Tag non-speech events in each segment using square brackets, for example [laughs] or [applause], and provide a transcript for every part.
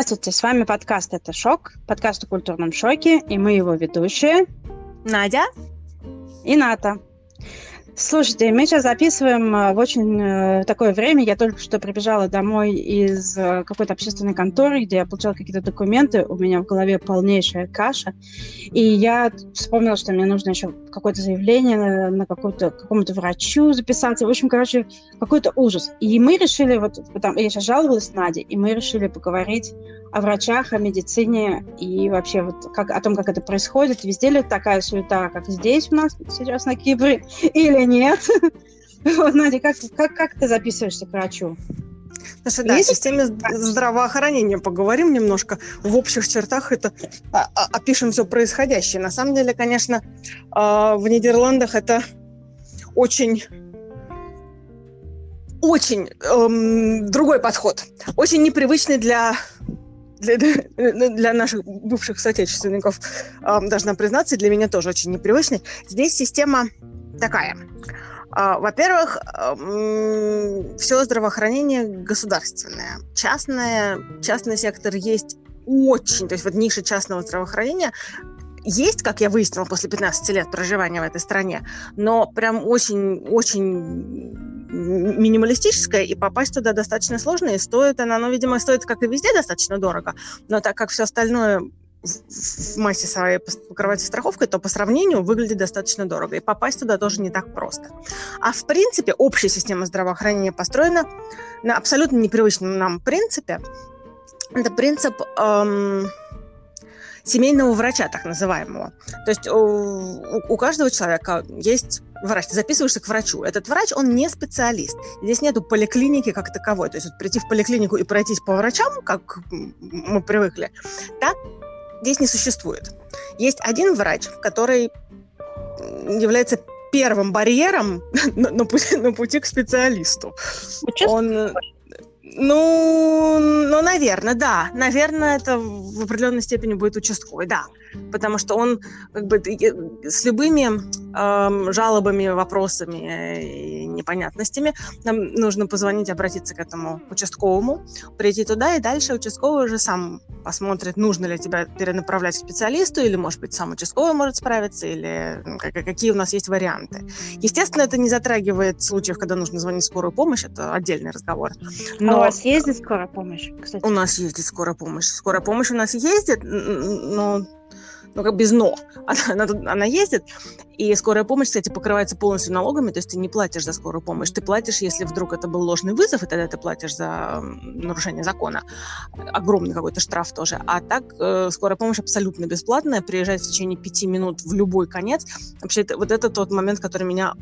Здравствуйте, с вами подкаст «Это шок», подкаст о культурном шоке, и мы его ведущие Надя и Ната. Слушайте, мы сейчас записываем э, в очень э, такое время. Я только что прибежала домой из э, какой-то общественной конторы, где я получала какие-то документы. У меня в голове полнейшая каша. И я вспомнила, что мне нужно еще какое-то заявление на, на какую-то, какому-то врачу записаться. В общем, короче, какой-то ужас. И мы решили, вот потом, я сейчас жаловалась Наде, и мы решили поговорить о врачах, о медицине и вообще вот как, о том, как это происходит. Везде ли такая суета, как здесь у нас сейчас на Кипре, или нет? [laughs] Вот, Надя, как, как, как ты записываешься к врачу? Слушай, да, Есть? о системе здравоохранения поговорим немножко. В общих чертах это а, а, опишем все происходящее. На самом деле, конечно, а, в Нидерландах это очень очень эм, другой подход, очень непривычный для для, для наших бывших соотечественников, э, должна признаться, для меня тоже очень непривычный. Здесь система такая. Э, во-первых, э, все здравоохранение государственное. Частное, частный сектор есть очень, то есть вот ниша частного здравоохранения есть, как я выяснила после 15 лет проживания в этой стране, но прям очень-очень минималистическая, и попасть туда достаточно сложно, и стоит она, ну, видимо, стоит, как и везде, достаточно дорого, но так как все остальное в массе своей покрывается страховкой, то по сравнению выглядит достаточно дорого. И попасть туда тоже не так просто. А в принципе общая система здравоохранения построена на абсолютно непривычном нам принципе. Это принцип эм, семейного врача, так называемого. То есть у, у каждого человека есть врач, ты записываешься к врачу. Этот врач, он не специалист. Здесь нету поликлиники как таковой. То есть вот прийти в поликлинику и пройтись по врачам, как мы привыкли, так здесь не существует. Есть один врач, который является первым барьером [laughs] на, на, пути, на пути к специалисту. Он ну, ну, наверное, да. Наверное, это в определенной степени будет участковый, да. Потому что он как бы с любыми э, жалобами, вопросами и непонятностями нам нужно позвонить, обратиться к этому участковому, прийти туда, и дальше участковый уже сам посмотрит, нужно ли тебя перенаправлять к специалисту, или, может быть, сам участковый может справиться, или какие у нас есть варианты. Естественно, это не затрагивает случаев, когда нужно звонить в скорую помощь, это отдельный разговор. Но... А у вас ездит скорая помощь, кстати? У нас ездит скорая помощь. Скорая помощь у нас ездит, но ну, как без «но». Она, она, она ездит, и скорая помощь, кстати, покрывается полностью налогами, то есть ты не платишь за скорую помощь. Ты платишь, если вдруг это был ложный вызов, и тогда ты платишь за нарушение закона. Огромный какой-то штраф тоже. А так э, скорая помощь абсолютно бесплатная, приезжает в течение пяти минут в любой конец. Вообще, это, вот это тот момент, который меня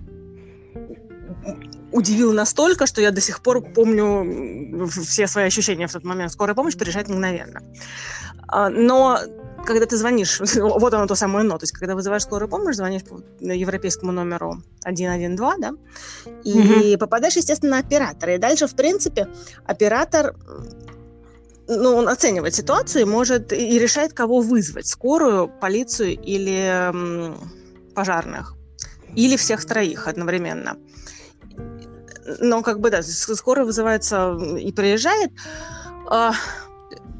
удивил настолько, что я до сих пор помню все свои ощущения в тот момент. Скорая помощь приезжает мгновенно. А, но когда ты звонишь, [laughs] вот оно то самое «но», то есть когда вызываешь скорую помощь, звонишь по европейскому номеру 112, да, и mm-hmm. попадаешь, естественно, на оператора. И дальше, в принципе, оператор ну, он оценивает ситуацию и может и решает, кого вызвать, скорую, полицию или пожарных, или всех троих одновременно. Но как бы, да, скорая вызывается и приезжает, а,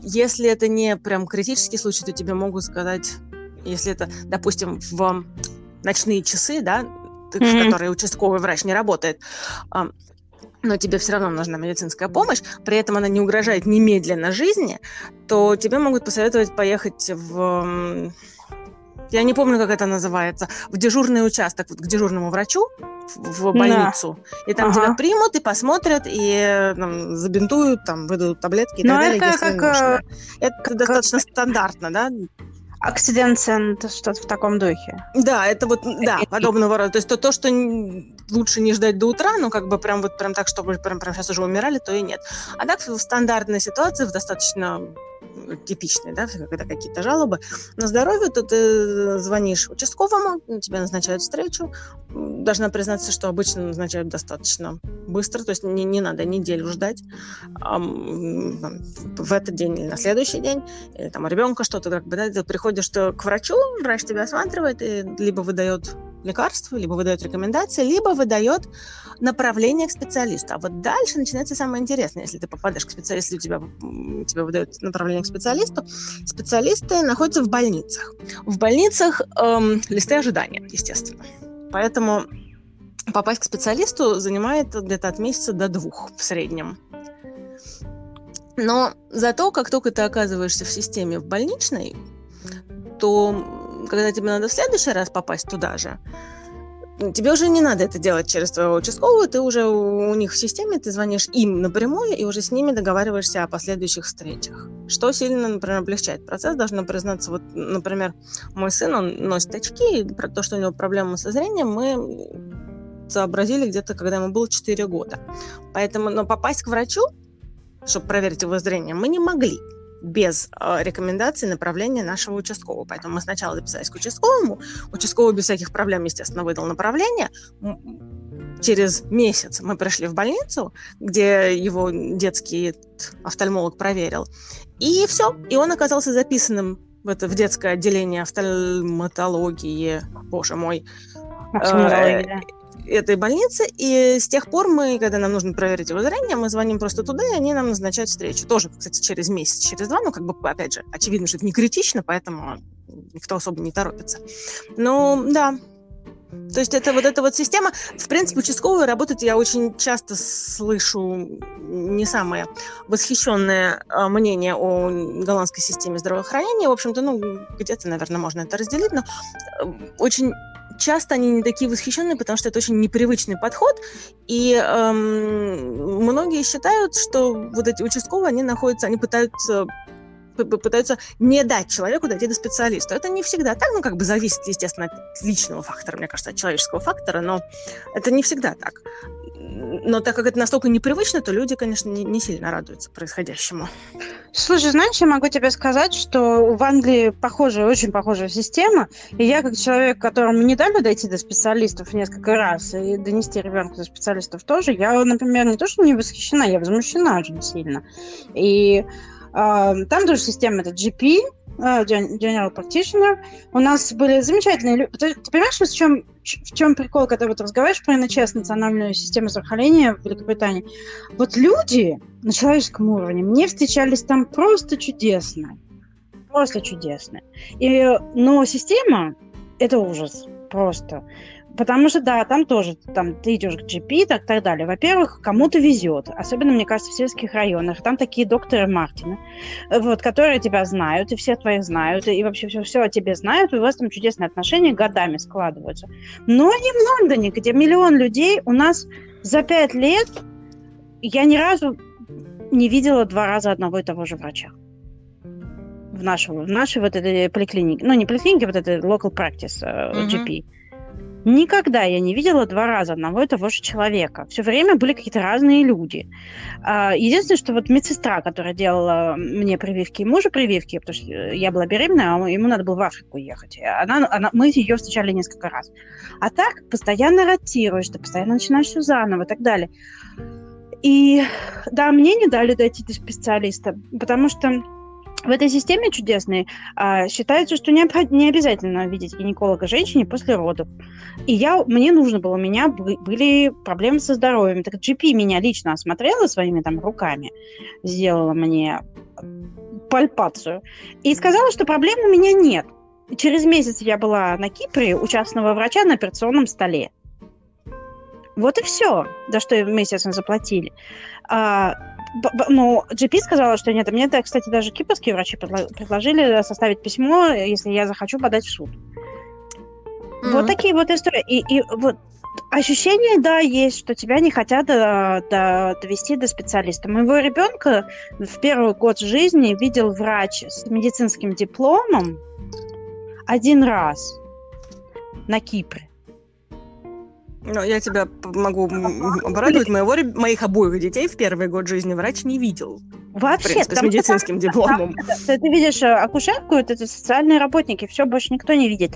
если это не прям критический случай, то тебе могут сказать, если это, допустим, в ночные часы, да, ты, mm-hmm. в которые участковый врач не работает, но тебе все равно нужна медицинская помощь, при этом она не угрожает немедленно жизни, то тебе могут посоветовать поехать в я не помню, как это называется, в дежурный участок, вот к дежурному врачу, в больницу. Да. И там ага. тебя примут и посмотрят, и там, забинтуют, там, выдадут таблетки и Но так далее, если как, нужно. Это как, достаточно как... стандартно, да? Accident что-то в таком духе. Да, это вот, да, подобного рода. То есть то, то, что лучше не ждать до утра, ну, как бы прям вот прям так, чтобы прям, прям сейчас уже умирали, то и нет. А так в стандартной ситуации, в достаточно типичные, да, когда какие-то жалобы на здоровье, то ты звонишь участковому, тебе назначают встречу. Должна признаться, что обычно назначают достаточно быстро, то есть не, не надо неделю ждать а, в этот день или на следующий день, или там у ребенка что-то, как бы, да, ты приходишь к врачу, врач тебя осматривает и либо выдает лекарства, либо выдает рекомендации, либо выдает направление к специалисту. А вот дальше начинается самое интересное. Если ты попадаешь к специалисту, тебя, тебе выдают направление к специалисту, специалисты находятся в больницах. В больницах эм, листы ожидания, естественно. Поэтому попасть к специалисту занимает где-то от месяца до двух в среднем. Но зато, как только ты оказываешься в системе в больничной, то когда тебе надо в следующий раз попасть туда же, тебе уже не надо это делать через твоего участкового, ты уже у них в системе, ты звонишь им напрямую и уже с ними договариваешься о последующих встречах. Что сильно, например, облегчает процесс, должна признаться, вот, например, мой сын, он носит очки, и про то, что у него проблемы со зрением, мы сообразили где-то, когда ему было 4 года. Поэтому, но попасть к врачу чтобы проверить его зрение, мы не могли без э, рекомендации направления нашего участкового. Поэтому мы сначала записались к участковому. Участковый без всяких проблем, естественно, выдал направление. Через месяц мы пришли в больницу, где его детский офтальмолог проверил. И все. И он оказался записанным в, это, в детское отделение офтальматологии. Боже мой. Э, этой больницы, и с тех пор мы, когда нам нужно проверить его зрение, мы звоним просто туда, и они нам назначают встречу. Тоже, кстати, через месяц, через два, ну, как бы, опять же, очевидно, что это не критично, поэтому никто особо не торопится. Но, да, то есть это вот эта вот система, в принципе, участковые работают, я очень часто слышу не самое восхищенное а, мнение о голландской системе здравоохранения. В общем-то, ну, где-то, наверное, можно это разделить, но э, очень часто они не такие восхищенные, потому что это очень непривычный подход, и эм, многие считают, что вот эти участковые, они находятся, они пытаются пытаются не дать человеку дойти до специалиста. Это не всегда так, ну, как бы зависит, естественно, от личного фактора, мне кажется, от человеческого фактора, но это не всегда так но так как это настолько непривычно, то люди, конечно, не, не сильно радуются происходящему. Слушай, знаешь, я могу тебе сказать, что в Англии похожая, очень похожая система, и я как человек, которому не дали дойти до специалистов несколько раз и донести ребенка до специалистов тоже, я, например, не то, что не восхищена, я возмущена очень сильно. И э, там тоже система это GP, General Practitioner. У нас были замечательные люди. Ты, ты понимаешь, в чем, в чем прикол, когда вот разговариваешь про НЧС, национальную систему здравоохранения в Великобритании? Вот люди на человеческом уровне мне встречались там просто чудесно. Просто чудесно. И, но система – это ужас просто. Потому что, да, там тоже, там ты идешь к GP, так, так далее. Во-первых, кому-то везет, особенно, мне кажется, в сельских районах. Там такие докторы Мартины, вот, которые тебя знают, и все твоих знают, и вообще все, все о тебе знают, и у вас там чудесные отношения годами складываются. Но не в Лондоне, где миллион людей, у нас за пять лет я ни разу не видела два раза одного и того же врача в нашей, в нашей вот этой поликлинике, ну, не поликлинике, вот этой local practice, uh-huh. GP. Никогда я не видела два раза одного и того же человека. Все время были какие-то разные люди. А, единственное, что вот медсестра, которая делала мне прививки и мужу прививки, потому что я была беременна, а ему надо было в Африку ехать. Она, она, мы ее встречали несколько раз. А так постоянно ротируешь, ты постоянно начинаешь все заново и так далее. И да, мне не дали дойти до специалиста, потому что в этой системе чудесной а, считается, что не, не обязательно видеть гинеколога женщине после родов. И я, мне нужно было, у меня были проблемы со здоровьем. Так GP меня лично осмотрела своими там руками, сделала мне пальпацию и сказала, что проблем у меня нет. Через месяц я была на Кипре у частного врача на операционном столе. Вот и все, за что мы, естественно, заплатили. А, ну, GP сказала, что нет. Мне, кстати, даже кипрские врачи предложили составить письмо, если я захочу подать в суд. Mm-hmm. Вот такие вот истории. И, и вот ощущение, да, есть, что тебя не хотят до, до, довести до специалиста. Моего ребенка в первый год жизни видел врач с медицинским дипломом один раз на Кипре. Ну, я тебя могу обрадовать. Моего, моих обоих детей в первый год жизни врач не видел. Вообще, в принципе, с медицинским что, дипломом. Ты, ты видишь э, акушерку, это социальные работники, все больше никто не видит.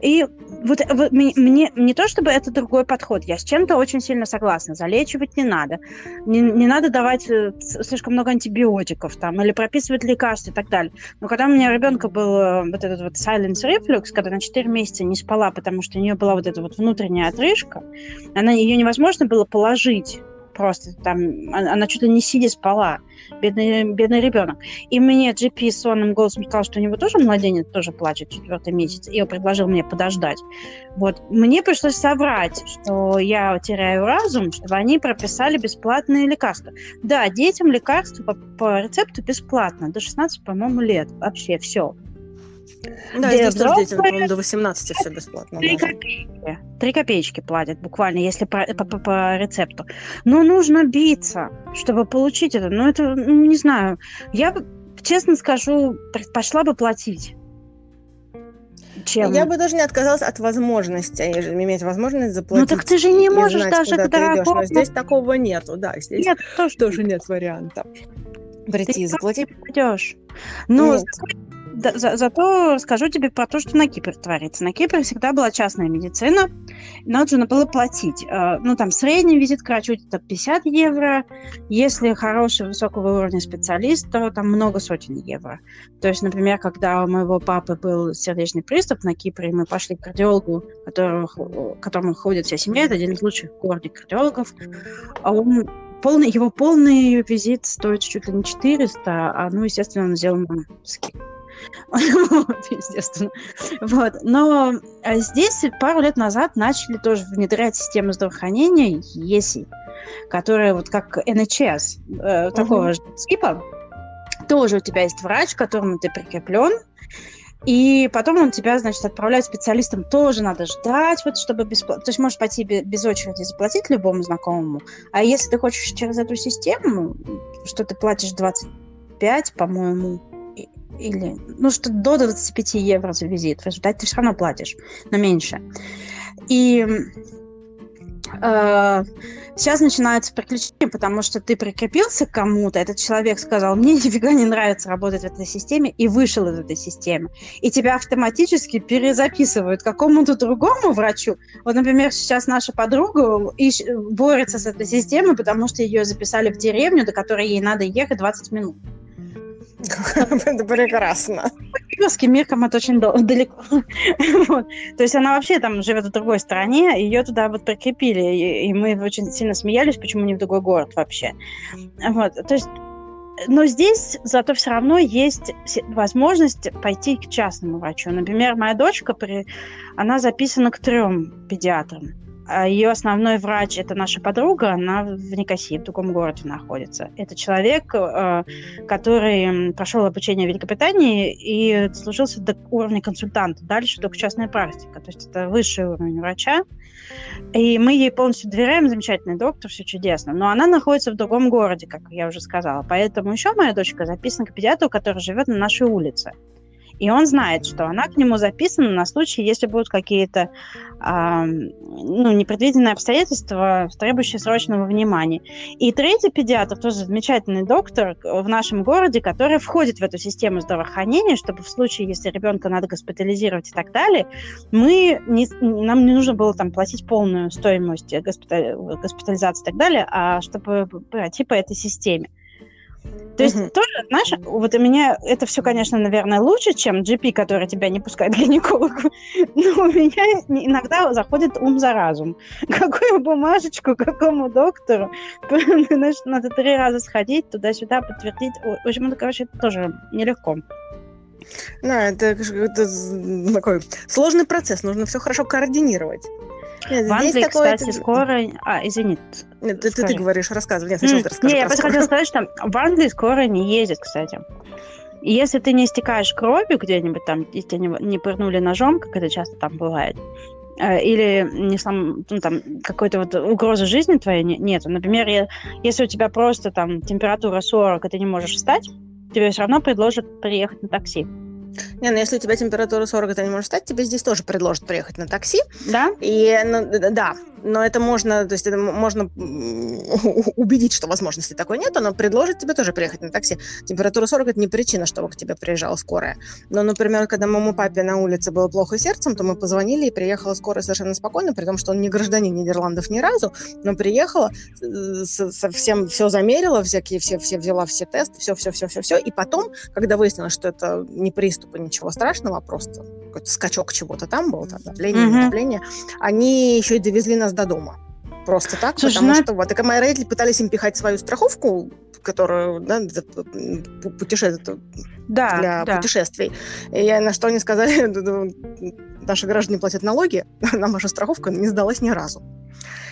И вот, вот мне не то чтобы это другой подход, я с чем-то очень сильно согласна. Залечивать не надо, не, не надо давать э, слишком много антибиотиков там или прописывать лекарства и так далее. Но когда у меня ребенка был э, вот этот вот silence reflux, когда на 4 месяца не спала, потому что у нее была вот эта вот внутренняя отрыжка, она ее невозможно было положить просто там, она чуть ли не сидя спала, бедный, бедный ребенок. И мне GP сонным голосом сказал, что у него тоже младенец тоже плачет четвертый месяц, и он предложил мне подождать. Вот. Мне пришлось соврать, что я теряю разум, чтобы они прописали бесплатные лекарства. Да, детям лекарства по, по рецепту бесплатно, до 16, по-моему, лет. Вообще все. Да, Для здесь тоже детям, по-моему, до 18 все бесплатно. Три копейки. Три копеечки платят буквально, если по, по, по, по рецепту. Но нужно биться, чтобы получить это. Ну, это, ну, не знаю. Я, честно скажу, предпочла бы платить. Чем? Я бы даже не отказалась от возможности иметь возможность заплатить. Ну так ты же не можешь знать, даже к дорогому... Но здесь такого нету, да. Здесь нет, тоже, тоже нет варианта. Прийти и заплатить. Пойдешь. Ну, да, за, зато скажу тебе про то, что на Кипре творится. На Кипре всегда была частная медицина, нужно было платить. Э, ну, там средний визит к врачу это 50 евро. Если хороший, высокого уровня специалист, то там много сотен евро. То есть, например, когда у моего папы был сердечный приступ на Кипре, мы пошли к кардиологу, которого, к которому ходит вся семья, это один из лучших в городе кардиологов, а он полный, его полный визит стоит чуть ли не 400, а, ну, естественно, он сделан на [laughs] скидку. естественно. Вот. Но а здесь пару лет назад начали тоже внедрять систему здравоохранения ЕСИ, которая вот как НХС, э, такого же типа. Тоже у тебя есть врач, к которому ты прикреплен, и потом он тебя, значит, отправляет специалистам. Тоже надо ждать, вот, чтобы бесплатно. То есть можешь пойти без очереди заплатить любому знакомому. А если ты хочешь через эту систему, что ты платишь 25, по-моему, или, ну, что до 25 евро за визит. В результате ты все равно платишь, но меньше. И э, сейчас начинаются приключения, потому что ты прикрепился к кому-то, этот человек сказал, мне [laughs] нифига не нравится работать в этой системе, и вышел из этой системы. И тебя автоматически перезаписывают какому-то другому врачу. Вот, например, сейчас наша подруга ищ... борется с этой системой, потому что ее записали в деревню, до которой ей надо ехать 20 минут. [laughs] Это прекрасно. Киевский мирком это очень далеко. [laughs] То есть она вообще там живет в другой стране, ее туда вот прикрепили, и, и мы очень сильно смеялись, почему не в другой город вообще. Вот. То есть но здесь зато все равно есть возможность пойти к частному врачу. Например, моя дочка, при... она записана к трем педиатрам. А ее основной врач – это наша подруга, она в Никосии, в другом городе находится. Это человек, э, который прошел обучение в Великобритании и служился до уровня консультанта. Дальше только частная практика. То есть это высший уровень врача. И мы ей полностью доверяем, замечательный доктор, все чудесно. Но она находится в другом городе, как я уже сказала. Поэтому еще моя дочка записана к педиатру, который живет на нашей улице. И он знает, что она к нему записана на случай, если будут какие-то э, ну, непредвиденные обстоятельства, требующие срочного внимания. И третий педиатр, тоже замечательный доктор в нашем городе, который входит в эту систему здравоохранения, чтобы в случае, если ребенка надо госпитализировать и так далее, мы не, нам не нужно было там платить полную стоимость госпитализации и так далее, а чтобы пройти по этой системе. То есть тоже, знаешь, вот у меня это все, конечно, наверное, лучше, чем GP, который тебя не пускает к гинекологу. [laughs] Но у меня иногда заходит ум за разум. [laughs] Какую бумажечку, какому доктору? [laughs] Знаешь, надо три раза сходить туда-сюда, подтвердить. В общем, это, короче, это тоже нелегко. Да, это, это такой сложный процесс, нужно все хорошо координировать. Нет, в Англии, такое... кстати, скоро... А, извини. Нет, ты, ты говоришь, рассказывай. Нет, сначала ты расскажи. Не, я просто хотела сказать, что в Англии скоро не ездят, кстати. И если ты не истекаешь кровью где-нибудь там, если тебя не, не пырнули ножом, как это часто там бывает, э, или не сам, ну, там какой-то вот угрозы жизни твоей нет. Например, если у тебя просто там температура 40, и ты не можешь встать, тебе все равно предложат приехать на такси. Не, ну если у тебя температура 40, ты не можешь встать, тебе здесь тоже предложат приехать на такси. Да? И, ну, да, но это можно, то есть это можно [laughs] убедить, что возможности такой нет, но предложит тебе тоже приехать на такси. Температура 40 – это не причина, чтобы к тебе приезжала скорая. Но, например, когда моему папе на улице было плохо сердцем, то мы позвонили, и приехала скорая совершенно спокойно, при том, что он не гражданин Нидерландов ни разу, но приехала, э, совсем все замерила, всякие, все, все взяла все тесты, все-все-все-все-все, и потом, когда выяснилось, что это не приступ и ничего страшного, а просто какой-то скачок чего-то там был, там, давление, mm-hmm. давление, они еще и довезли нас до дома. Просто так, Слушай, потому ну... что вот, и мои родители пытались им пихать свою страховку, которую, да, путешествие, да, для да. путешествий. И я, на что они сказали, [laughs] наши граждане платят налоги, [laughs] нам ваша страховка не сдалась ни разу.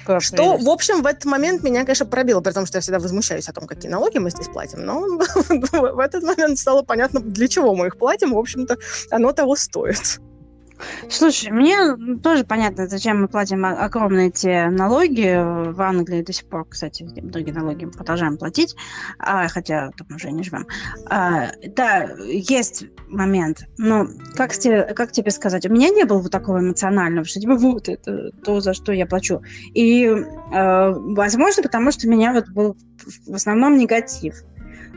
Как что, есть. в общем, в этот момент меня, конечно, пробило, потому что я всегда возмущаюсь о том, какие налоги мы здесь платим. Но [laughs] в этот момент стало понятно, для чего мы их платим. В общем-то, оно того стоит. Слушай, мне тоже понятно, зачем мы платим огромные эти налоги. В Англии до сих пор, кстати, другие налоги мы продолжаем платить, а, хотя там уже не живем. А, да, есть момент. Но как тебе, как тебе сказать? У меня не было вот такого эмоционального, что типа вот это то, за что я плачу. И, э, возможно, потому что у меня вот был в основном негатив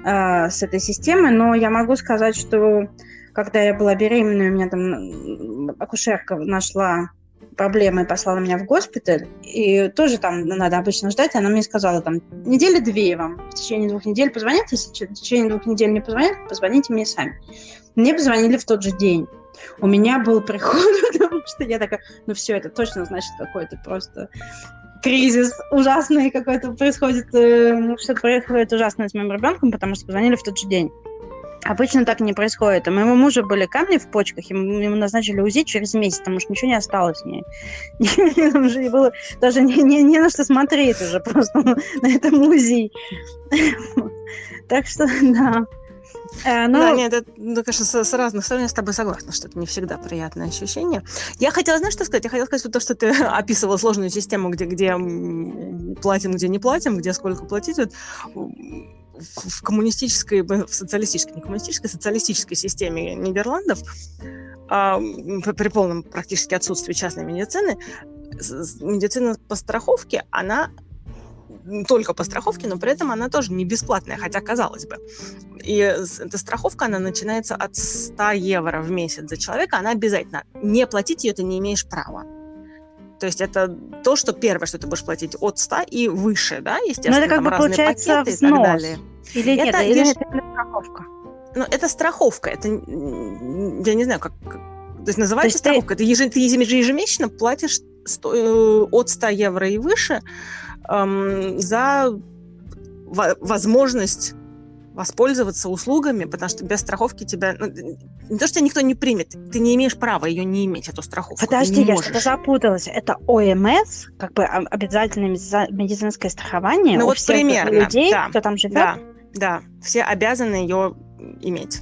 э, с этой системой, но я могу сказать, что когда я была беременной, у меня там акушерка нашла проблемы и послала меня в госпиталь. И тоже там надо обычно ждать. Она мне сказала, там, недели две вам. В течение двух недель позвонят. Если в течение двух недель не позвонят, позвоните мне сами. Мне позвонили в тот же день. У меня был приход, [laughs] потому что я такая, ну все, это точно значит какой-то просто кризис ужасный какой-то происходит, э, что-то происходит ужасное с моим ребенком, потому что позвонили в тот же день. Обычно так не происходит. У моего мужа были камни в почках, ему, назначили УЗИ через месяц, потому что ничего не осталось не, Там уже было даже не, не, не на что смотреть уже просто на этом УЗИ. [laughs] Так что, да. Э, но... Да, нет, это, ну, конечно, с, с разных сторон я с тобой согласна, что это не всегда приятное ощущение. Я хотела, знаешь, что сказать? Я хотела сказать, то, что ты [laughs] описывала сложную систему, где, где платим, где не платим, где сколько платить, вот, в коммунистической, в социалистической, не коммунистической, социалистической системе Нидерландов а, при полном практически отсутствии частной медицины, медицина по страховке, она только по страховке, но при этом она тоже не бесплатная, хотя казалось бы. И эта страховка, она начинается от 100 евро в месяц за человека, она обязательно. Не платить ее ты не имеешь права. То есть это то, что первое, что ты будешь платить от 100 и выше, да, естественно, Но это как бы получается пакеты взнос. и так далее. Или это, нет, или это страховка? Ну, это страховка, это, я не знаю, как, то есть называется то есть страховка. Ты, ты, ты ежемесячно платишь 100, э, от 100 евро и выше эм, за возможность воспользоваться услугами, потому что без страховки тебя... Ну, не то, что тебя никто не примет, ты не имеешь права ее не иметь, эту страховку. Подожди, я что-то запуталась. Это ОМС, как бы обязательное медицинское страхование ну, у вот всех примерно, людей, да, кто там живет? Да, да, все обязаны ее иметь.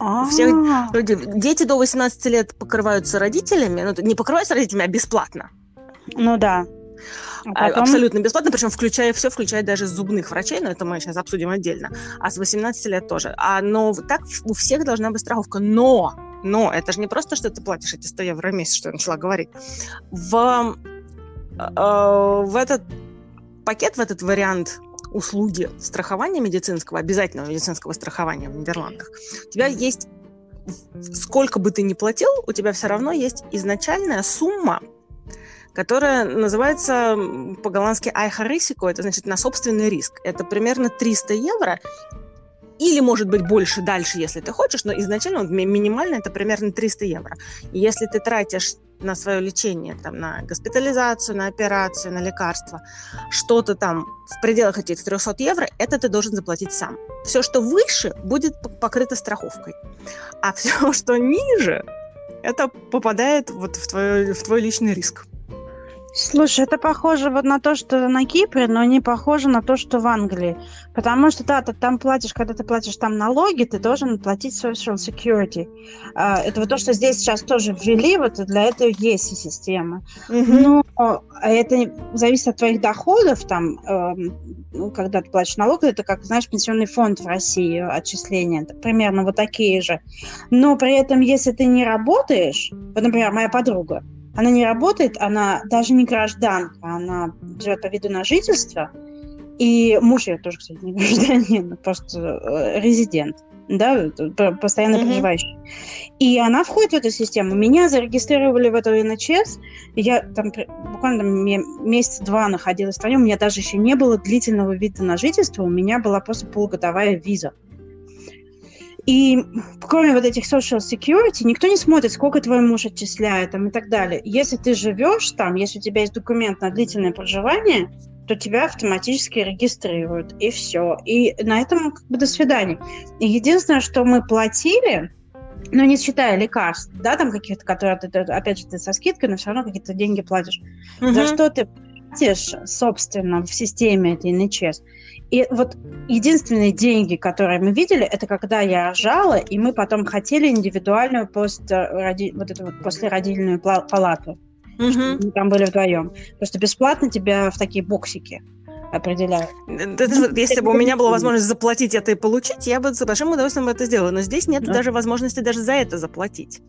У всех дети до 18 лет покрываются родителями, ну, не покрываются родителями, а бесплатно. Ну да. А потом... Абсолютно бесплатно, причем включая все, включая даже зубных врачей, но это мы сейчас обсудим отдельно. А с 18 лет тоже. А, но так у всех должна быть страховка. Но, но это же не просто, что ты платишь эти 100 евро в месяц, что я начала говорить. В, э, в этот пакет, в этот вариант услуги страхования медицинского, обязательного медицинского страхования в Нидерландах, у тебя есть сколько бы ты ни платил, у тебя все равно есть изначальная сумма, которая называется по-голландски «айхарисико», это значит «на собственный риск». Это примерно 300 евро, или, может быть, больше дальше, если ты хочешь, но изначально минимально это примерно 300 евро. И если ты тратишь на свое лечение, там, на госпитализацию, на операцию, на лекарства, что-то там в пределах этих 300 евро, это ты должен заплатить сам. Все, что выше, будет покрыто страховкой. А все, [laughs] что ниже, это попадает вот в твой, в твой личный риск. Слушай, это похоже вот на то, что на Кипре, но не похоже на то, что в Англии. Потому что, да, ты там платишь, когда ты платишь там налоги, ты должен платить social security. А, это вот то, что здесь сейчас тоже ввели, вот для этого есть система. Mm-hmm. Но это зависит от твоих доходов, там, э, когда ты платишь налог, это как, знаешь, пенсионный фонд в России, отчисления, примерно вот такие же. Но при этом, если ты не работаешь, вот, например, моя подруга, она не работает, она даже не гражданка, она живет по виду на жительство, и муж ее тоже, кстати, не [laughs] гражданин, просто э, резидент, да, постоянно mm-hmm. проживающий. И она входит в эту систему. Меня зарегистрировали в эту НХС. Я там буквально там, месяц-два находилась в стране. У меня даже еще не было длительного вида на жительство. У меня была просто полугодовая виза. И кроме вот этих social security, никто не смотрит, сколько твой муж отчисляет там, и так далее. Если ты живешь там, если у тебя есть документ на длительное проживание, то тебя автоматически регистрируют, и все. И на этом как бы до свидания. И единственное, что мы платили, ну, не считая лекарств, да, там каких-то, которые ты, опять же, ты со скидкой, но все равно какие-то деньги платишь. Угу. За что ты платишь, собственно, в системе этой НЧС, и вот единственные деньги, которые мы видели, это когда я рожала, и мы потом хотели индивидуальную построди... вот эту вот послеродильную палату. Угу. Мы там были вдвоем. Просто бесплатно тебя в такие боксики определяют. Если бы у меня была возможность заплатить это и получить, я бы с большим удовольствием это сделала. Но здесь нет даже возможности даже за это заплатить.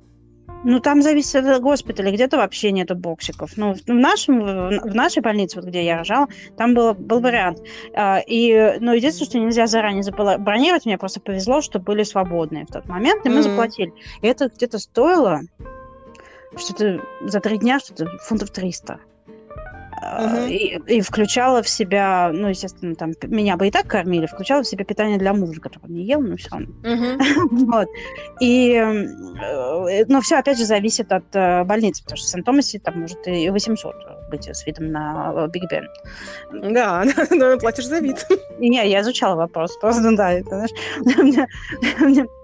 Ну, там зависит от госпиталя, где-то вообще нету боксиков. Ну, в, нашем, в нашей больнице, вот где я рожала, там был, был вариант. А, и, ну, единственное, что нельзя заранее забронировать, мне просто повезло, что были свободные в тот момент, и мы mm-hmm. заплатили. И это где-то стоило что-то за три дня, что-то фунтов 300. И, и включала в себя, ну, естественно, там меня бы и так кормили, включала в себя питание для мужа, который не ел, но все равно. Вот. И, э, но все, опять же, зависит от э, больницы, потому что в Сент-Томасе там может и 800 быть с видом на Биг Бен. Да, [laughs] но платишь за вид. Не, я изучала вопрос, просто, [laughs] да, это, знаешь, [laughs]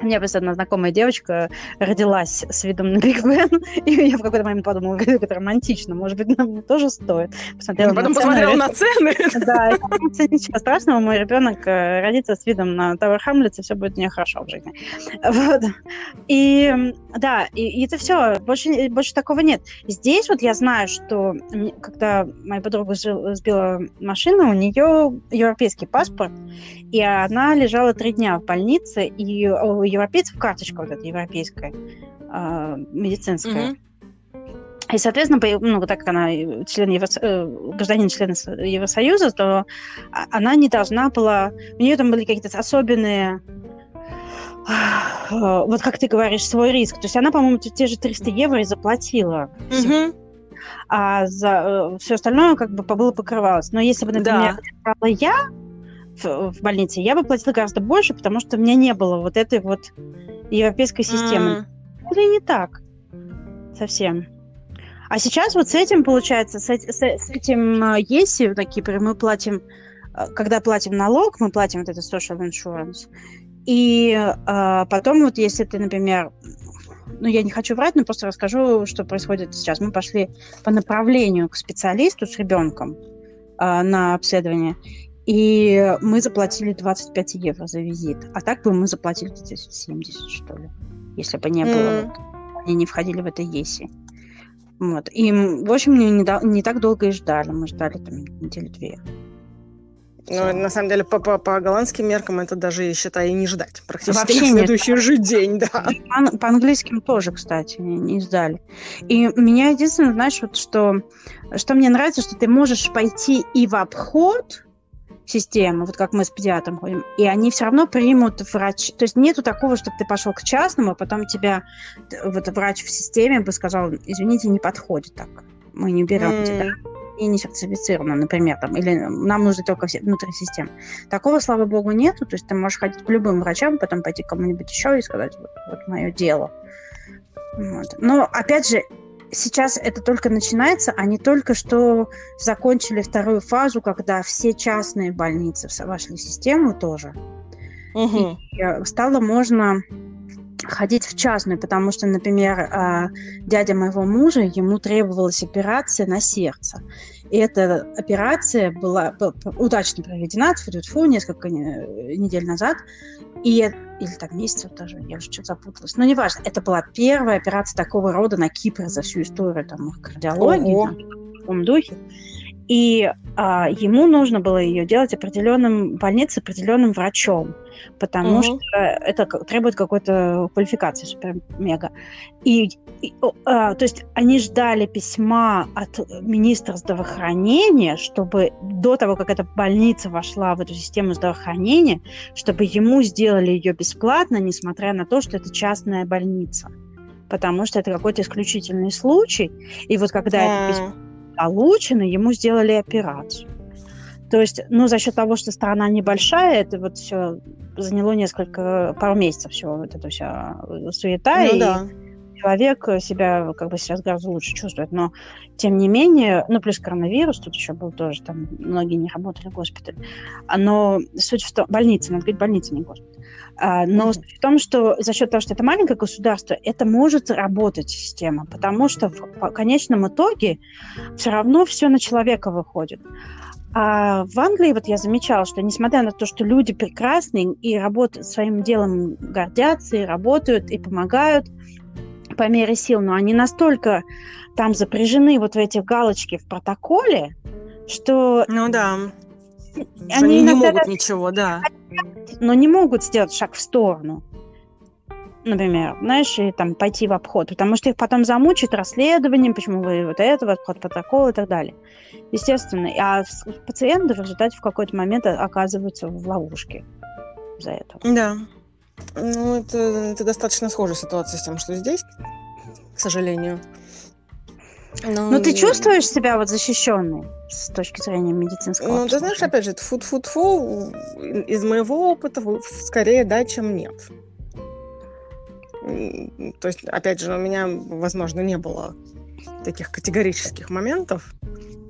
у меня просто одна знакомая девочка родилась с видом на Биг Бен, [laughs] и я в какой-то момент подумала, как это романтично, может быть, нам тоже стоит. Посмотрела ну, потом на посмотрела на цены. [laughs] Да, ничего страшного, мой ребенок э, родится с видом на Тауэр Хамлетс, и все будет у нее хорошо в жизни. Вот. И да, и, и это все, больше, больше такого нет. Здесь вот я знаю, что когда моя подруга сбила машину, у нее европейский паспорт, и она лежала три дня в больнице, и у европейцев карточка вот эта европейская, э, медицинская. Mm-hmm. И, соответственно, ну, так как она член Евро... Э, гражданин члена Евросоюза, то а, она не должна была... У нее там были какие-то особенные вот как ты говоришь, свой риск. То есть она, по-моему, те же 300 евро и заплатила. Mm-hmm. А за э, все остальное как бы было покрывалось. Но если бы, например, да. я, в, в больнице, я бы платила гораздо больше, потому что у меня не было вот этой вот европейской системы. Mm. Или не так совсем. А сейчас вот с этим, получается, с, с, с этим э, ЕСИ на Кипре мы платим, э, когда платим налог, мы платим вот это social insurance. И э, потом вот если ты, например, ну, я не хочу врать, но просто расскажу, что происходит сейчас. Мы пошли по направлению к специалисту с ребенком э, на обследование, и мы заплатили 25 евро за визит. А так бы мы заплатили 70, что ли, если бы не было. Mm. Вот, они не входили в это ЕСИ. Вот. И, в общем, не, не, не так долго и ждали. Мы ждали там недели две. Ну, на самом деле, по, по, по голландским меркам это даже, считай, и не ждать. Практически Вообще на следующий нет. же день, да. По, по английским тоже, кстати, не, не сдали. И меня единственное, знаешь, вот что, что мне нравится, что ты можешь пойти и в обход системы, вот как мы с педиатром ходим, и они все равно примут врач. То есть нету такого, чтобы ты пошел к частному, а потом тебя вот врач в системе бы сказал, извините, не подходит так, мы не берем mm. тебя и не сертифицировано, например, там, или нам нужно только внутри системы. Такого, слава богу, нету, то есть ты можешь ходить к любым врачам, потом пойти к кому-нибудь еще и сказать, вот, вот мое дело. Вот. Но, опять же, сейчас это только начинается, они только что закончили вторую фазу, когда все частные больницы вошли в систему тоже. Угу. И стало можно ходить в частную, потому что, например, а, дядя моего мужа, ему требовалась операция на сердце. И эта операция была удачно проведена, тьфу несколько недель назад. И, или так, месяцев даже, я уже что-то запуталась. Но неважно, это была первая операция такого рода на Кипре за всю историю там, кардиологии, там, в таком духе. И а, ему нужно было ее делать определенным больницей, определенным врачом, потому угу. что это требует какой-то квалификации супер мега. И, и а, то есть они ждали письма от министра здравоохранения, чтобы до того, как эта больница вошла в эту систему здравоохранения, чтобы ему сделали ее бесплатно, несмотря на то, что это частная больница потому что это какой-то исключительный случай. И вот когда это письмо получено, ему сделали операцию. То есть, ну, за счет того, что страна небольшая, это вот все заняло несколько, пару месяцев всего, вот эта вся суета, ну, и да. человек себя как бы сейчас гораздо лучше чувствует. Но, тем не менее, ну, плюс коронавирус, тут еще был тоже, там, многие не работали в госпитале. Но суть в том, больница, надо говорить, больница, не госпиталь. А, но mm-hmm. в том, что за счет того, что это маленькое государство, это может работать система, потому что в конечном итоге все равно все на человека выходит. А в Англии вот я замечала, что несмотря на то, что люди прекрасные и работают своим делом, гордятся и работают и помогают по мере сил, но они настолько там запряжены вот в эти галочки в протоколе, что... Ну да. Они, они не могут ничего, да но не могут сделать шаг в сторону. Например, знаешь, и там пойти в обход, потому что их потом замучат расследованием, почему вы вот это, обход протокола и так далее. Естественно. А пациенты в результате в какой-то момент оказываются в ловушке за это. Да. Ну, это, это достаточно схожая ситуация с тем, что здесь, к сожалению. Но... Ну, ты чувствуешь себя вот защищенной с точки зрения медицинского? Ну, ты знаешь, опять же, фу-фу-фу, из моего опыта скорее да, чем нет. То есть, опять же, у меня, возможно, не было таких категорических моментов,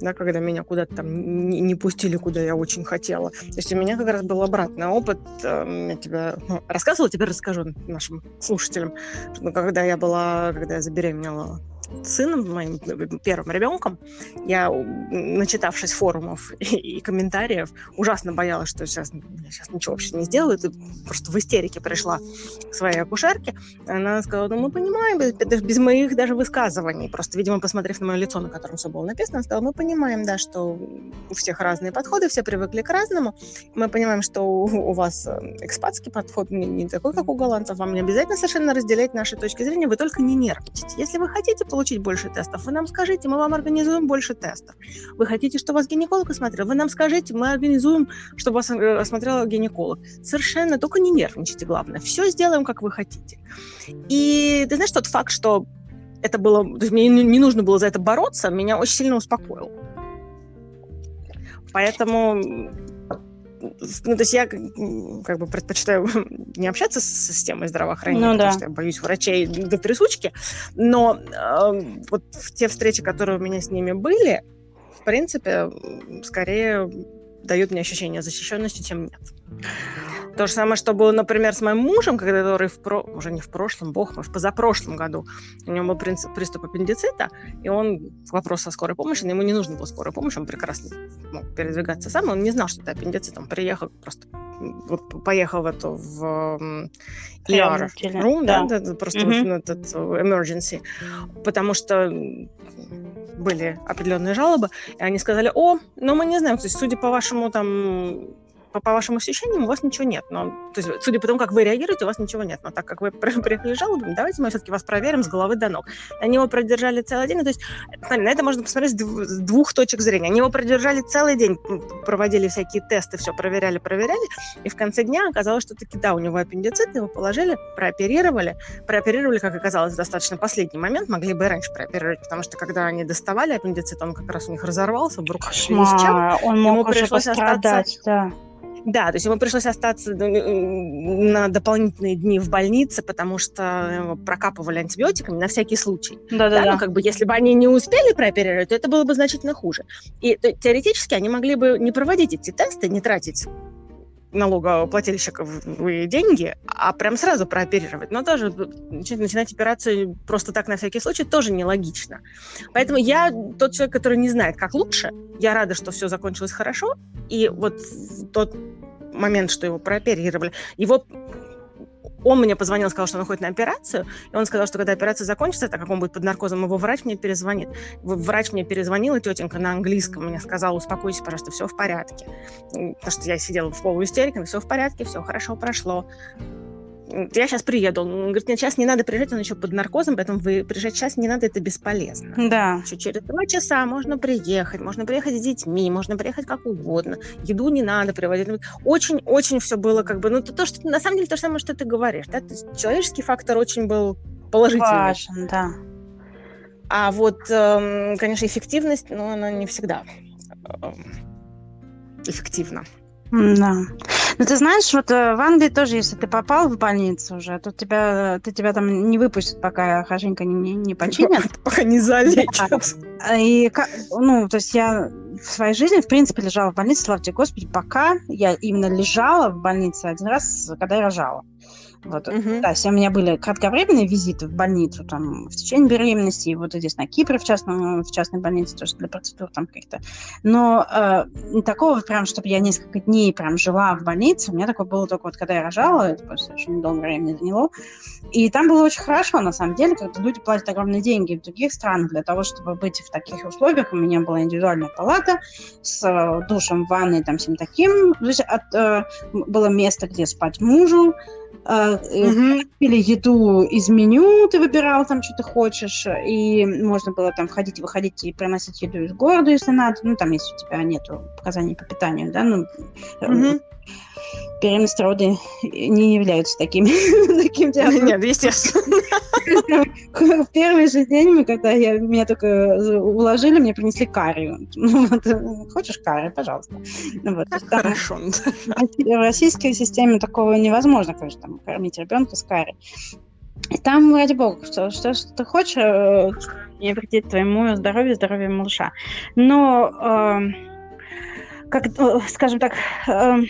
да, когда меня куда-то там не, не пустили, куда я очень хотела. То есть у меня как раз был обратный опыт. Эм, я тебе ну, рассказывала, теперь расскажу нашим слушателям. Что, когда я была, когда я забеременела сыном, моим первым ребенком, я, начитавшись форумов [laughs] и, и комментариев, ужасно боялась, что сейчас, сейчас ничего вообще не сделают, и просто в истерике пришла к своей акушерке. Она сказала, ну, мы понимаем, без, без моих даже высказываний, просто, видимо, посмотрев на мое лицо, на котором все было написано, она сказала, мы понимаем, да, что у всех разные подходы, все привыкли к разному, мы понимаем, что у, у вас э, экспатский подход не, не такой, как у голландцев, вам не обязательно совершенно разделять наши точки зрения, вы только не нервничайте. Если вы хотите получить больше тестов, вы нам скажите, мы вам организуем больше тестов. Вы хотите, чтобы вас гинеколог осмотрел, вы нам скажите, мы организуем, чтобы вас э, осмотрел гинеколог. Совершенно, только не нервничайте, главное. Все сделаем, как вы хотите. И ты знаешь, тот факт, что это было, то есть мне не нужно было за это бороться, меня очень сильно успокоил. Поэтому ну, то есть я как бы предпочитаю [laughs] не общаться с системой здравоохранения, ну, потому да. что я боюсь врачей до трясучки, но э, вот те встречи, которые у меня с ними были, в принципе, скорее дают мне ощущение защищенности, чем нет. То же самое, что было, например, с моим мужем, который в про... уже не в прошлом, бог мой, в позапрошлом году. У него был приступ аппендицита, и он вопрос о скорой помощи, но ему не нужно было скорой помощи, он прекрасно мог передвигаться сам, он не знал, что это аппендицит, он приехал просто вот поехал в эту в ER room, да, да, да просто mm-hmm. вот, этот emergency, потому что были определенные жалобы, и они сказали, о, ну мы не знаем, то есть судя по вашему там по, по вашим ощущениям у вас ничего нет. Но, то есть, судя по тому, как вы реагируете, у вас ничего нет. Но так как вы [laughs] приехали жалобами, давайте мы все-таки вас проверим с головы до ног. Они его продержали целый день. То есть, на это можно посмотреть с двух точек зрения. Они его продержали целый день, проводили всякие тесты, все проверяли, проверяли. И в конце дня оказалось, что таки да, у него аппендицит, его положили, прооперировали. Прооперировали, как оказалось, достаточно последний момент. Могли бы и раньше прооперировать, потому что когда они доставали аппендицит, он как раз у них разорвался, вдруг Кошмар. Он мог ему пришлось остаться... да. Да, то есть ему пришлось остаться на дополнительные дни в больнице, потому что его прокапывали антибиотиками на всякий случай. Да-да-да. Ну, как бы, если бы они не успели прооперировать, то это было бы значительно хуже. И то, теоретически они могли бы не проводить эти тесты, не тратить налогоплательщиковые деньги, а прям сразу прооперировать. Но тоже начинать операцию просто так на всякий случай тоже нелогично. Поэтому я тот человек, который не знает, как лучше. Я рада, что все закончилось хорошо. И вот тот момент, что его прооперировали, его он мне позвонил, сказал, что он ходит на операцию, и он сказал, что когда операция закончится, так как он будет под наркозом, его врач мне перезвонит. Врач мне перезвонила, тетенька на английском мне сказала, успокойся, пожалуйста, все в порядке. Потому что я сидела в полуистерике, все в порядке, все хорошо прошло я сейчас приеду. Он говорит, нет, сейчас не надо приезжать, он еще под наркозом, поэтому вы приезжать сейчас не надо, это бесполезно. Да. Еще через два часа можно приехать, можно приехать с детьми, можно приехать как угодно. Еду не надо приводить. Очень-очень все было как бы, ну, то, то, что на самом деле то же самое, что ты говоришь, да, то есть человеческий фактор очень был положительный. Важен, да. А вот, эм, конечно, эффективность, ну, она не всегда эм, эффективна. Да. Ну, ты знаешь, вот э, в Англии тоже, если ты попал в больницу уже, то тебя, ты тебя там не выпустят, пока хорошенько не, не, не починят. [laughs] Пока не залечат. И, ну, то есть я в своей жизни, в принципе, лежала в больнице, слава тебе, Господи, пока я именно лежала в больнице один раз, когда я рожала. Вот, угу. Да, у меня были кратковременные визиты в больницу там, в течение беременности, и вот здесь на Кипре в, частном, в частной больнице тоже для процедур там каких-то. Но э, такого прям, чтобы я несколько дней прям жила в больнице, у меня такое было только вот когда я рожала, это просто очень долгое время заняло. И там было очень хорошо, на самом деле, когда люди платят огромные деньги в других странах для того, чтобы быть в таких условиях. У меня была индивидуальная палата с э, душем, ванной, там всем таким. То есть от, э, было место, где спать мужу, угу. или еду из меню, ты выбирал там, что ты хочешь, и можно было там входить и выходить и приносить еду из города, если надо, ну, там, если у тебя нету показаний по питанию, да, ну, угу беременность роды не являются такими [laughs] таким театром. Нет, естественно. В первый же день, когда я, меня только уложили, мне принесли карию. Ну, вот, хочешь карию, пожалуйста. Ну, вот, там, Хорошо. В российской системе такого невозможно, конечно, там, кормить ребенка с карией. И там, ради бога, что, что, что ты хочешь, э, не вредит твоему здоровью, здоровью малыша. Но, э, как, э, скажем так, э,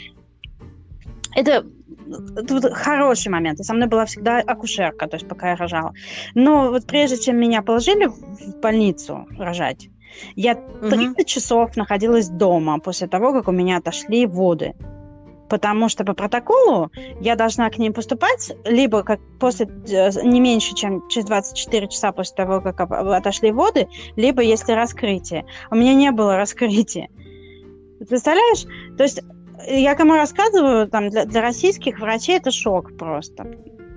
это тут хороший момент. И со мной была всегда акушерка, то есть пока я рожала. Но вот прежде чем меня положили в больницу рожать, я 30 угу. часов находилась дома после того, как у меня отошли воды. Потому что по протоколу я должна к ним поступать либо как после э, не меньше, чем через 24 часа после того, как отошли воды, либо если раскрытие. У меня не было раскрытия. Представляешь? То есть я кому рассказываю, там, для, для российских врачей это шок просто.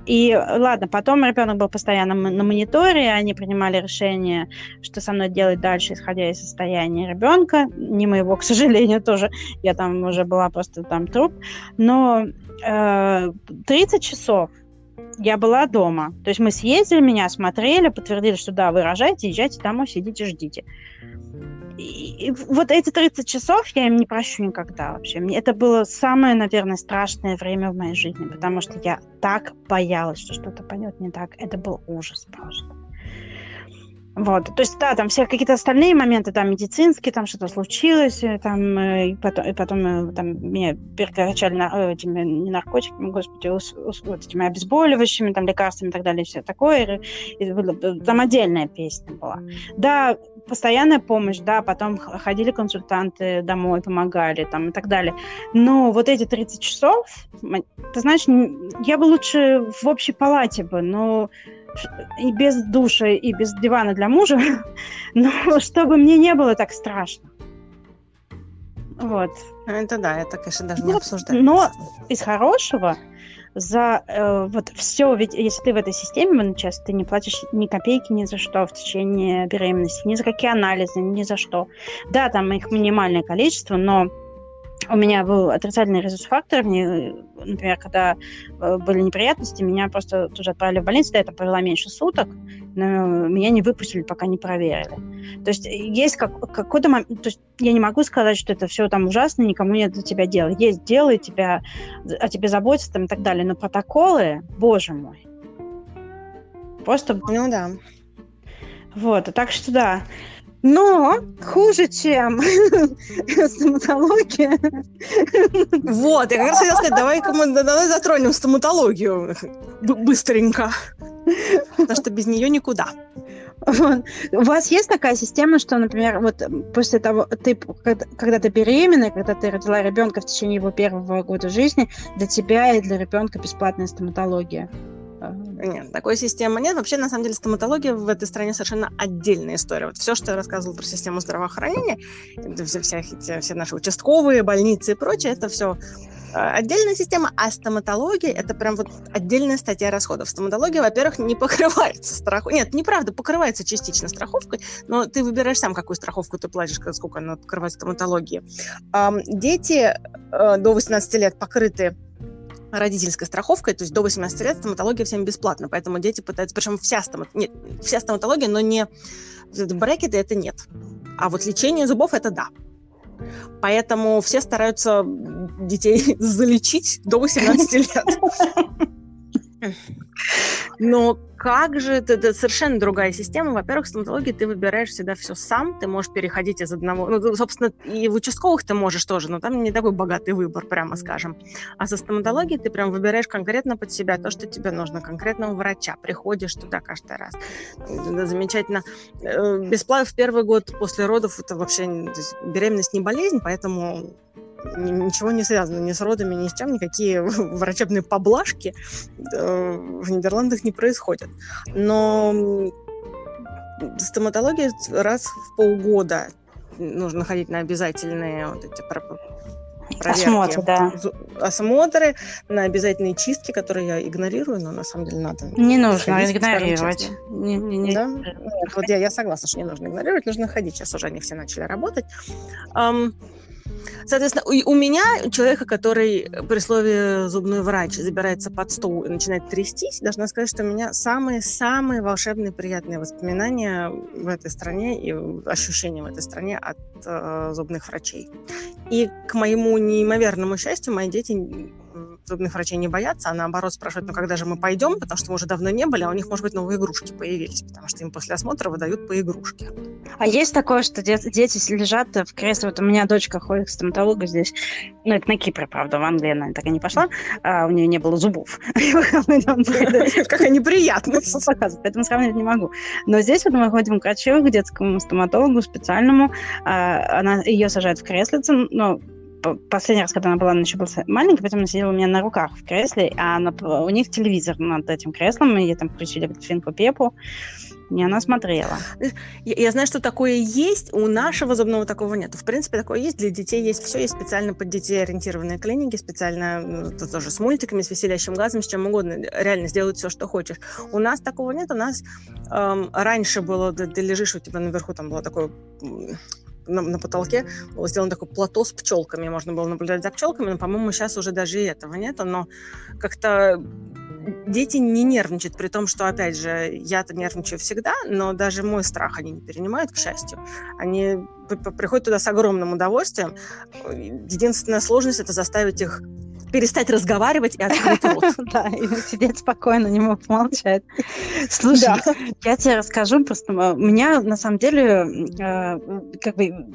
И ладно, потом ребенок был постоянно на мониторе, они принимали решение, что со мной делать дальше, исходя из состояния ребенка. Не моего, [laughs] к сожалению, тоже. Я там уже была просто там труп. Но э, 30 часов я была дома. То есть мы съездили, меня осмотрели, подтвердили, что да, вы рожаете, езжайте домой, сидите, ждите и вот эти 30 часов я им не прощу никогда вообще. Это было самое, наверное, страшное время в моей жизни, потому что я так боялась, что что-то пойдет не так. Это был ужас просто. Вот, то есть, да, там все какие-то остальные моменты, там, медицинские, там что-то случилось, э, там, э, и потом, и потом э, там, меня перекачали на, этими, не наркотиками, господи, ус, ус, вот этими обезболивающими, там, лекарствами и так далее, и все такое. И, и, там отдельная песня была. Да, постоянная помощь, да, потом ходили консультанты домой, помогали, там, и так далее. Но вот эти 30 часов, ты знаешь, я бы лучше в общей палате бы, но и без душа, и без дивана для мужа, [laughs] но чтобы мне не было так страшно. Вот. Это да, это, конечно, даже не обсуждать. Но из хорошего за э, вот все, ведь если ты в этой системе сейчас, ты не платишь ни копейки ни за что в течение беременности, ни за какие анализы, ни за что. Да, там их минимальное количество, но у меня был отрицательный резус-фактор. Например, когда э, были неприятности, меня просто тоже отправили в больницу. Да, это провела меньше суток, но меня не выпустили, пока не проверили. То есть есть как, какой-то момент... То есть я не могу сказать, что это все там ужасно, никому нет за тебя дела. Есть дело, и тебя, о тебе заботятся там, и так далее. Но протоколы, боже мой, просто... Ну да. Вот, так что да. Но хуже, чем [laughs] стоматология. Вот, я как раз хотела сказать, давай-ка мы давай затронем стоматологию быстренько. Потому что без нее никуда. Вот. У вас есть такая система, что, например, вот после того, ты, когда ты беременна, когда ты родила ребенка в течение его первого года жизни, для тебя и для ребенка бесплатная стоматология? Нет, такой системы нет. Вообще, на самом деле, стоматология в этой стране совершенно отдельная история. Вот все, что я рассказывала про систему здравоохранения, все, все, все, наши участковые, больницы и прочее, это все а, отдельная система, а стоматология это прям вот отдельная статья расходов. Стоматология, во-первых, не [laughs] покрывается страховкой. Нет, неправда, покрывается частично страховкой, но ты выбираешь сам, какую страховку ты платишь, сколько она покрывает стоматологии. Дети э, до 18 лет покрыты родительской страховкой, то есть до 18 лет стоматология всем бесплатна, поэтому дети пытаются, причем вся, стомат... нет, вся стоматология, но не брекеты это нет, а вот лечение зубов это да. Поэтому все стараются детей [laughs] залечить до 18 лет. Но как же это, это совершенно другая система. Во-первых, в стоматологии ты выбираешь всегда все сам, ты можешь переходить из одного, ну, собственно, и в участковых ты можешь тоже, но там не такой богатый выбор, прямо скажем. А со стоматологией ты прям выбираешь конкретно под себя то, что тебе нужно, конкретного врача, приходишь туда каждый раз. Это замечательно. Э, бесплатно в первый год после родов это вообще беременность не болезнь, поэтому ничего не связано ни с родами, ни с чем, никакие [laughs] врачебные поблажки э, в Нидерландах не происходят. Но стоматология раз в полгода нужно ходить на обязательные вот эти проверки, осмотры, да. осмотры, на обязательные чистки, которые я игнорирую, но на самом деле надо. Не нужно игнорировать. Не, не, не. Да? Вот я, я согласна, что не нужно игнорировать, нужно ходить. Сейчас уже они все начали работать. Um, Соответственно, у, у меня человека, который при слове зубной врач забирается под стол и начинает трястись, должна сказать, что у меня самые-самые волшебные приятные воспоминания в этой стране и ощущения в этой стране от э, зубных врачей. И к моему неимоверному счастью, мои дети зубных врачей не боятся, а наоборот спрашивают, ну когда же мы пойдем, потому что мы уже давно не были, а у них, может быть, новые игрушки появились, потому что им после осмотра выдают по игрушке. А есть такое, что дети, дети лежат в кресле, вот у меня дочка ходит к стоматологу здесь, ну это на Кипре, правда, в Англии она так и не пошла, а у нее не было зубов. [laughs] [laughs] Какая неприятность. [laughs] Поэтому сравнивать не могу. Но здесь вот мы ходим к врачу, к детскому стоматологу специальному, а, она ее сажает в креслице, ну, последний раз, когда она была, она еще была маленькая, поэтому она сидела у меня на руках в кресле, а она, у них телевизор над этим креслом, и ей там включили свинку Пепу, и она смотрела. Я, я знаю, что такое есть, у нашего зубного такого нет. В принципе, такое есть, для детей есть все, есть специально под детей ориентированные клиники, специально ну, тоже с мультиками, с веселящим глазом, с чем угодно, реально сделать все, что хочешь. У нас такого нет, у нас эм, раньше было, ты, ты лежишь, у тебя наверху там было такое на, на потолке было сделано такое плато с пчелками, можно было наблюдать за пчелками, но, по-моему, сейчас уже даже и этого нет, но как-то дети не нервничают, при том, что, опять же, я-то нервничаю всегда, но даже мой страх они не перенимают, к счастью. Они приходят туда с огромным удовольствием. Единственная сложность – это заставить их перестать разговаривать и открыть рот. [laughs] Да, и сидеть спокойно, не мог молчать. Слушай, я тебе расскажу просто. У меня, на самом деле, э, как бы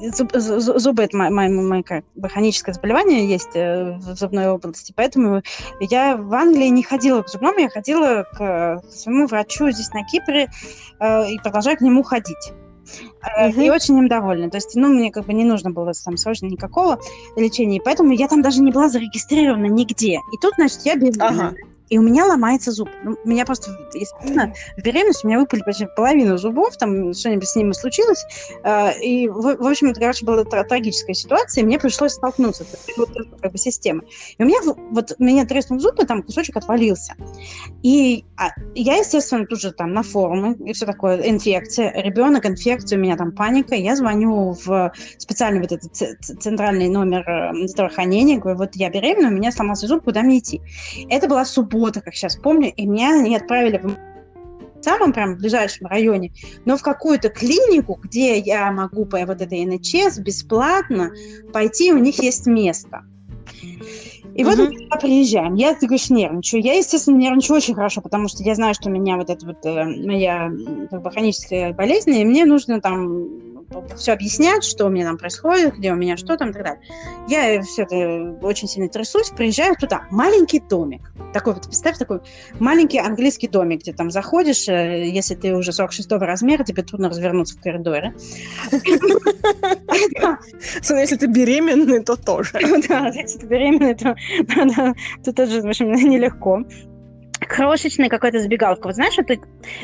зубы это мое, мое, мое как бы хроническое заболевание есть э, в зубной области, поэтому я в Англии не ходила к зубному, я ходила к своему врачу здесь на Кипре э, и продолжаю к нему ходить. Uh-huh. И очень им довольна. То есть, ну, мне как бы не нужно было там срочно никакого лечения, и поэтому я там даже не была зарегистрирована нигде. И тут, значит, я беременна. Uh-huh и у меня ломается зуб. Ну, меня просто, естественно, в беременности у меня выпали почти половину зубов, там что-нибудь с ними случилось. Э, и, в, общем, это, короче, была трагическая ситуация, и мне пришлось столкнуться с вот, как бы, системой. И у меня вот меня треснул зуб, и там кусочек отвалился. И а, я, естественно, тут же там на форумы и все такое, инфекция, ребенок, инфекция, у меня там паника, я звоню в специальный вот этот центральный номер э, здравоохранения, говорю, вот я беременна, у меня сломался зуб, куда мне идти? Это была суббота, года, как сейчас помню, и меня они отправили в самом прям ближайшем районе, но в какую-то клинику, где я могу по вот этой НХС бесплатно пойти, у них есть место. И вот мы приезжаем. Я, ты говоришь, нервничаю. Я, естественно, нервничаю очень хорошо, потому что я знаю, что у меня вот эта вот э, моя как бы, хроническая болезнь, и мне нужно там все объяснять, что у меня там происходит, где у меня что там и так далее. Я все это очень сильно трясусь, приезжаю туда. Маленький домик. Такой вот, представь, такой маленький английский домик, где там заходишь, э, если ты уже 46 размера, тебе трудно развернуться в коридоре. Если ты беременный, то тоже. [laughs] Да, если ты беременный, то [laughs] тоже, в общем, нелегко крошечная какая-то забегаловка. Вот знаешь, это,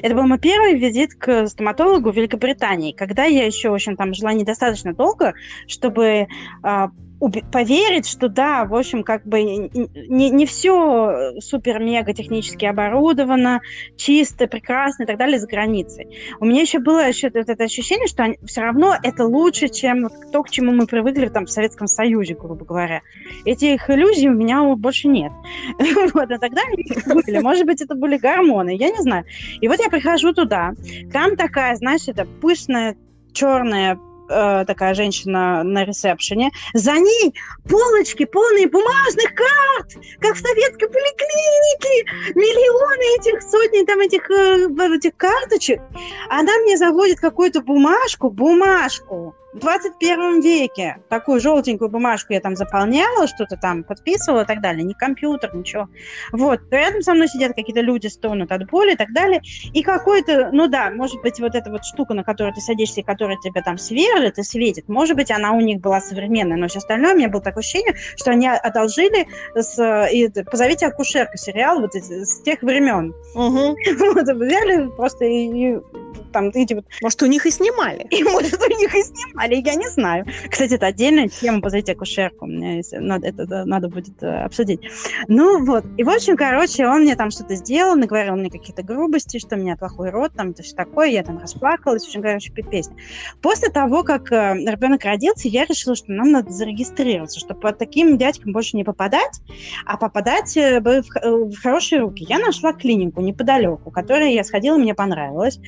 это был мой первый визит к стоматологу в Великобритании, когда я еще, в общем, там жила недостаточно долго, чтобы а, поверить, что да, в общем, как бы не, не все супер-мега технически оборудовано, чисто, прекрасно и так далее за границей. У меня еще было еще вот это ощущение, что они, все равно это лучше, чем то, к чему мы привыкли там в Советском Союзе, грубо говоря. Этих иллюзий у меня больше нет. [laughs] Вот, а тогда они были. Может быть, это были гормоны, я не знаю. И вот я прихожу туда, там такая, знаешь, это пышная черная э, такая женщина на ресепшене. За ней полочки полные бумажных карт, как в советской поликлинике. Миллионы этих, сотни там этих, э, этих карточек. Она мне заводит какую-то бумажку, бумажку в 21 веке такую желтенькую бумажку я там заполняла, что-то там подписывала и так далее, не компьютер, ничего. Вот, рядом со мной сидят какие-то люди, стонут от боли и так далее. И какой-то, ну да, может быть, вот эта вот штука, на которую ты садишься, и которая тебя там сверлит и светит, может быть, она у них была современная, но все остальное, у меня было такое ощущение, что они одолжили с, и, «Позовите акушерку» сериал вот с тех времен. Угу. [laughs] Вот, взяли просто и, и там эти вот... Может, у них и снимали. [laughs] И, может, у них и снимали, я не знаю. Кстати, это отдельная тема, позовите акушерку, мне надо, это надо будет э, обсудить. Ну, вот. И, в общем, короче, он мне там что-то сделал, наговорил мне какие-то грубости, что у меня плохой рот, там, это все такое, я там расплакалась, в общем, короче, песня. После того, как э, ребенок родился, я решила, что нам надо зарегистрироваться, чтобы по таким дядькам больше не попадать, а попадать э, в, э, в хорошие руки. Я нашла клинику неподалеку, которая я сходила, мне понравилась.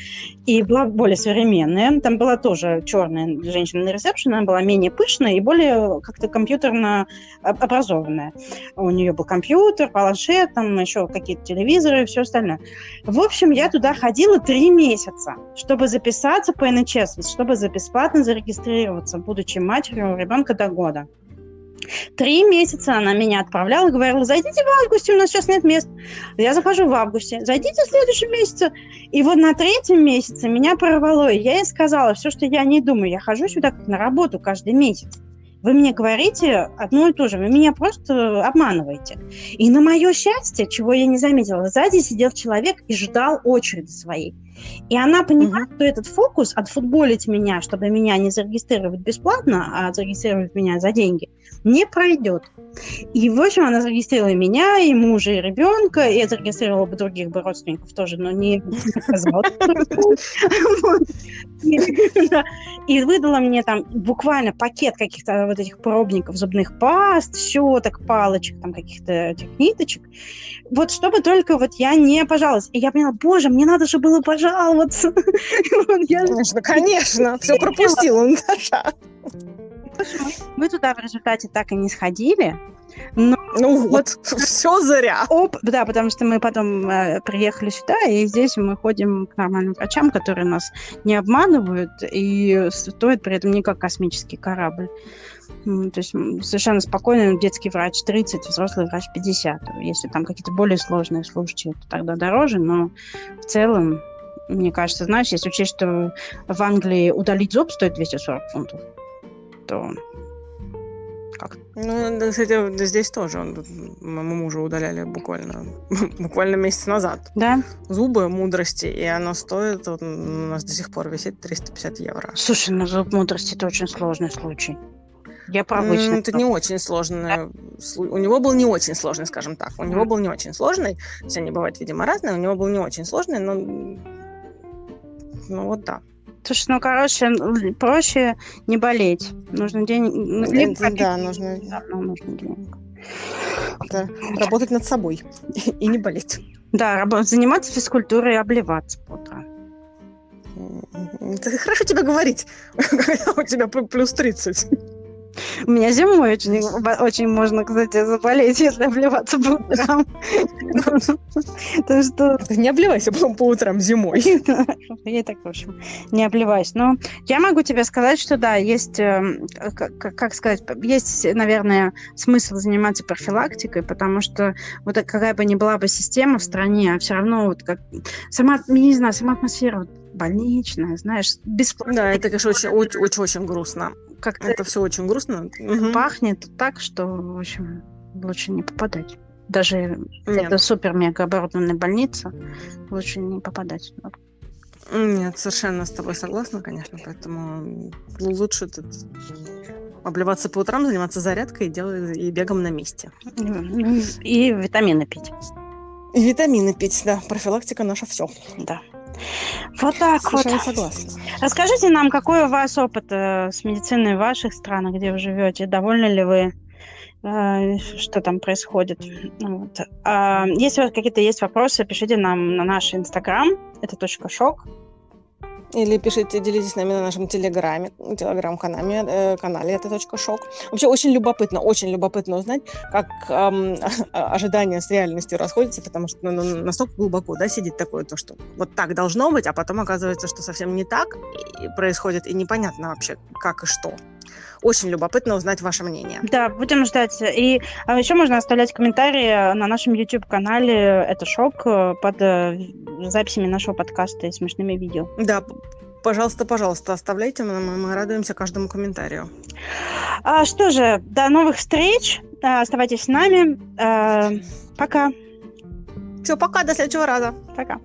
И была более современная. Там была тоже черная женщина на ресепшене, она была менее пышная и более как-то компьютерно образованная. У нее был компьютер, планшет, там еще какие-то телевизоры и все остальное. В общем, я туда ходила три месяца, чтобы записаться по НХС, чтобы бесплатно зарегистрироваться, будучи матерью ребенка до года. Три месяца она меня отправляла, говорила, зайдите в августе, у нас сейчас нет мест. Я захожу в августе, зайдите в следующем месяце. И вот на третьем месяце меня прорвало, и я ей сказала, все, что я не думаю, я хожу сюда как на работу каждый месяц. Вы мне говорите одно и то же, вы меня просто обманываете. И на мое счастье, чего я не заметила, сзади сидел человек и ждал очереди своей. И она поняла, угу. что этот фокус отфутболить меня, чтобы меня не зарегистрировать бесплатно, а зарегистрировать меня за деньги, не пройдет. И, в общем, она зарегистрировала меня, и мужа, и ребенка, я зарегистрировала бы других бы родственников тоже, но не И выдала мне там буквально пакет каких-то вот этих пробников зубных паст, щеток, палочек, там каких-то этих ниточек. Вот чтобы только вот я не пожаловалась. И я поняла, боже, мне надо же было пожаловаться. [laughs] Конечно, конечно, все пропустила, Наташа. Мы туда в результате так и не сходили. Но ну вот, все зря. Оп, да, потому что мы потом э, приехали сюда, и здесь мы ходим к нормальным врачам, которые нас не обманывают и стоят при этом не как космический корабль. То есть совершенно спокойно детский врач 30, взрослый врач 50. Если там какие-то более сложные случаи, то тогда дороже, но в целом, мне кажется, знаешь, если учесть, что в Англии удалить зуб стоит 240 фунтов, то как? Ну, кстати, здесь тоже. Моему мужу удаляли буквально, [laughs] буквально месяц назад. Да? Зубы мудрости, и оно стоит, вот, у нас до сих пор висит 350 евро. Слушай, ну зуб мудрости это очень сложный случай. Я про обычный. Это не очень сложный. У него был не очень сложный, скажем так. У него был не очень сложный. Все они бывают, видимо, разные. У него был не очень сложный, но... Ну вот да. Слушай, ну, короче, проще не болеть. Нужно денег... Либо да, нужно... Да, нужно денег. Это работать над собой [laughs] и не болеть. Да, раб... заниматься физкультурой и обливаться по утрам. Это хорошо тебе говорить, когда [laughs] у тебя плюс 30. У меня зимой очень, очень можно, кстати, заболеть, если обливаться по утрам. Так что... Не обливайся по утрам зимой. [laughs] Я так, в общем, не обливаюсь. Но я могу тебе сказать, что да, есть, эм, как сказать, есть, наверное, смысл заниматься профилактикой, потому что вот какая бы ни была бы система в стране, а все равно вот как сама, не знаю, сама атмосфера больничная, знаешь, бесплатно. Да, это, конечно, очень, очень, очень, очень грустно. Как это все очень грустно. Пахнет так, что, в общем, лучше не попадать. Даже Нет. это супер-мега оборудованная больница, лучше не попадать. Нет, совершенно с тобой согласна, конечно, поэтому лучше тут обливаться по утрам, заниматься зарядкой и, делать, и бегом на месте. И витамины пить. И витамины пить, да. Профилактика наша все. Да. Вот так Совершенно вот. согласна. Расскажите нам, какой у вас опыт э, с медициной в ваших странах, где вы живете? Довольны ли вы? Э, что там происходит? Вот. А, если у вас какие-то есть вопросы, пишите нам на наш инстаграм. Это точка шок. Или пишите, делитесь с нами на нашем телеграме, телеграм-канале, э, канале это точка шок. Вообще очень любопытно, очень любопытно узнать, как эм, [laughs] ожидания с реальностью расходятся, потому что ну, ну, настолько глубоко да, сидит такое, то, что вот так должно быть, а потом оказывается, что совсем не так и происходит, и непонятно вообще, как и что. Очень любопытно узнать ваше мнение. Да, будем ждать. И а еще можно оставлять комментарии на нашем YouTube-канале «Это шок» э, под э, записями нашего подкаста и смешными видео. Да, пожалуйста, пожалуйста, оставляйте, мы, мы радуемся каждому комментарию. А, что же, до новых встреч, а, оставайтесь с нами, а, пока. Все, пока, до следующего раза. Пока.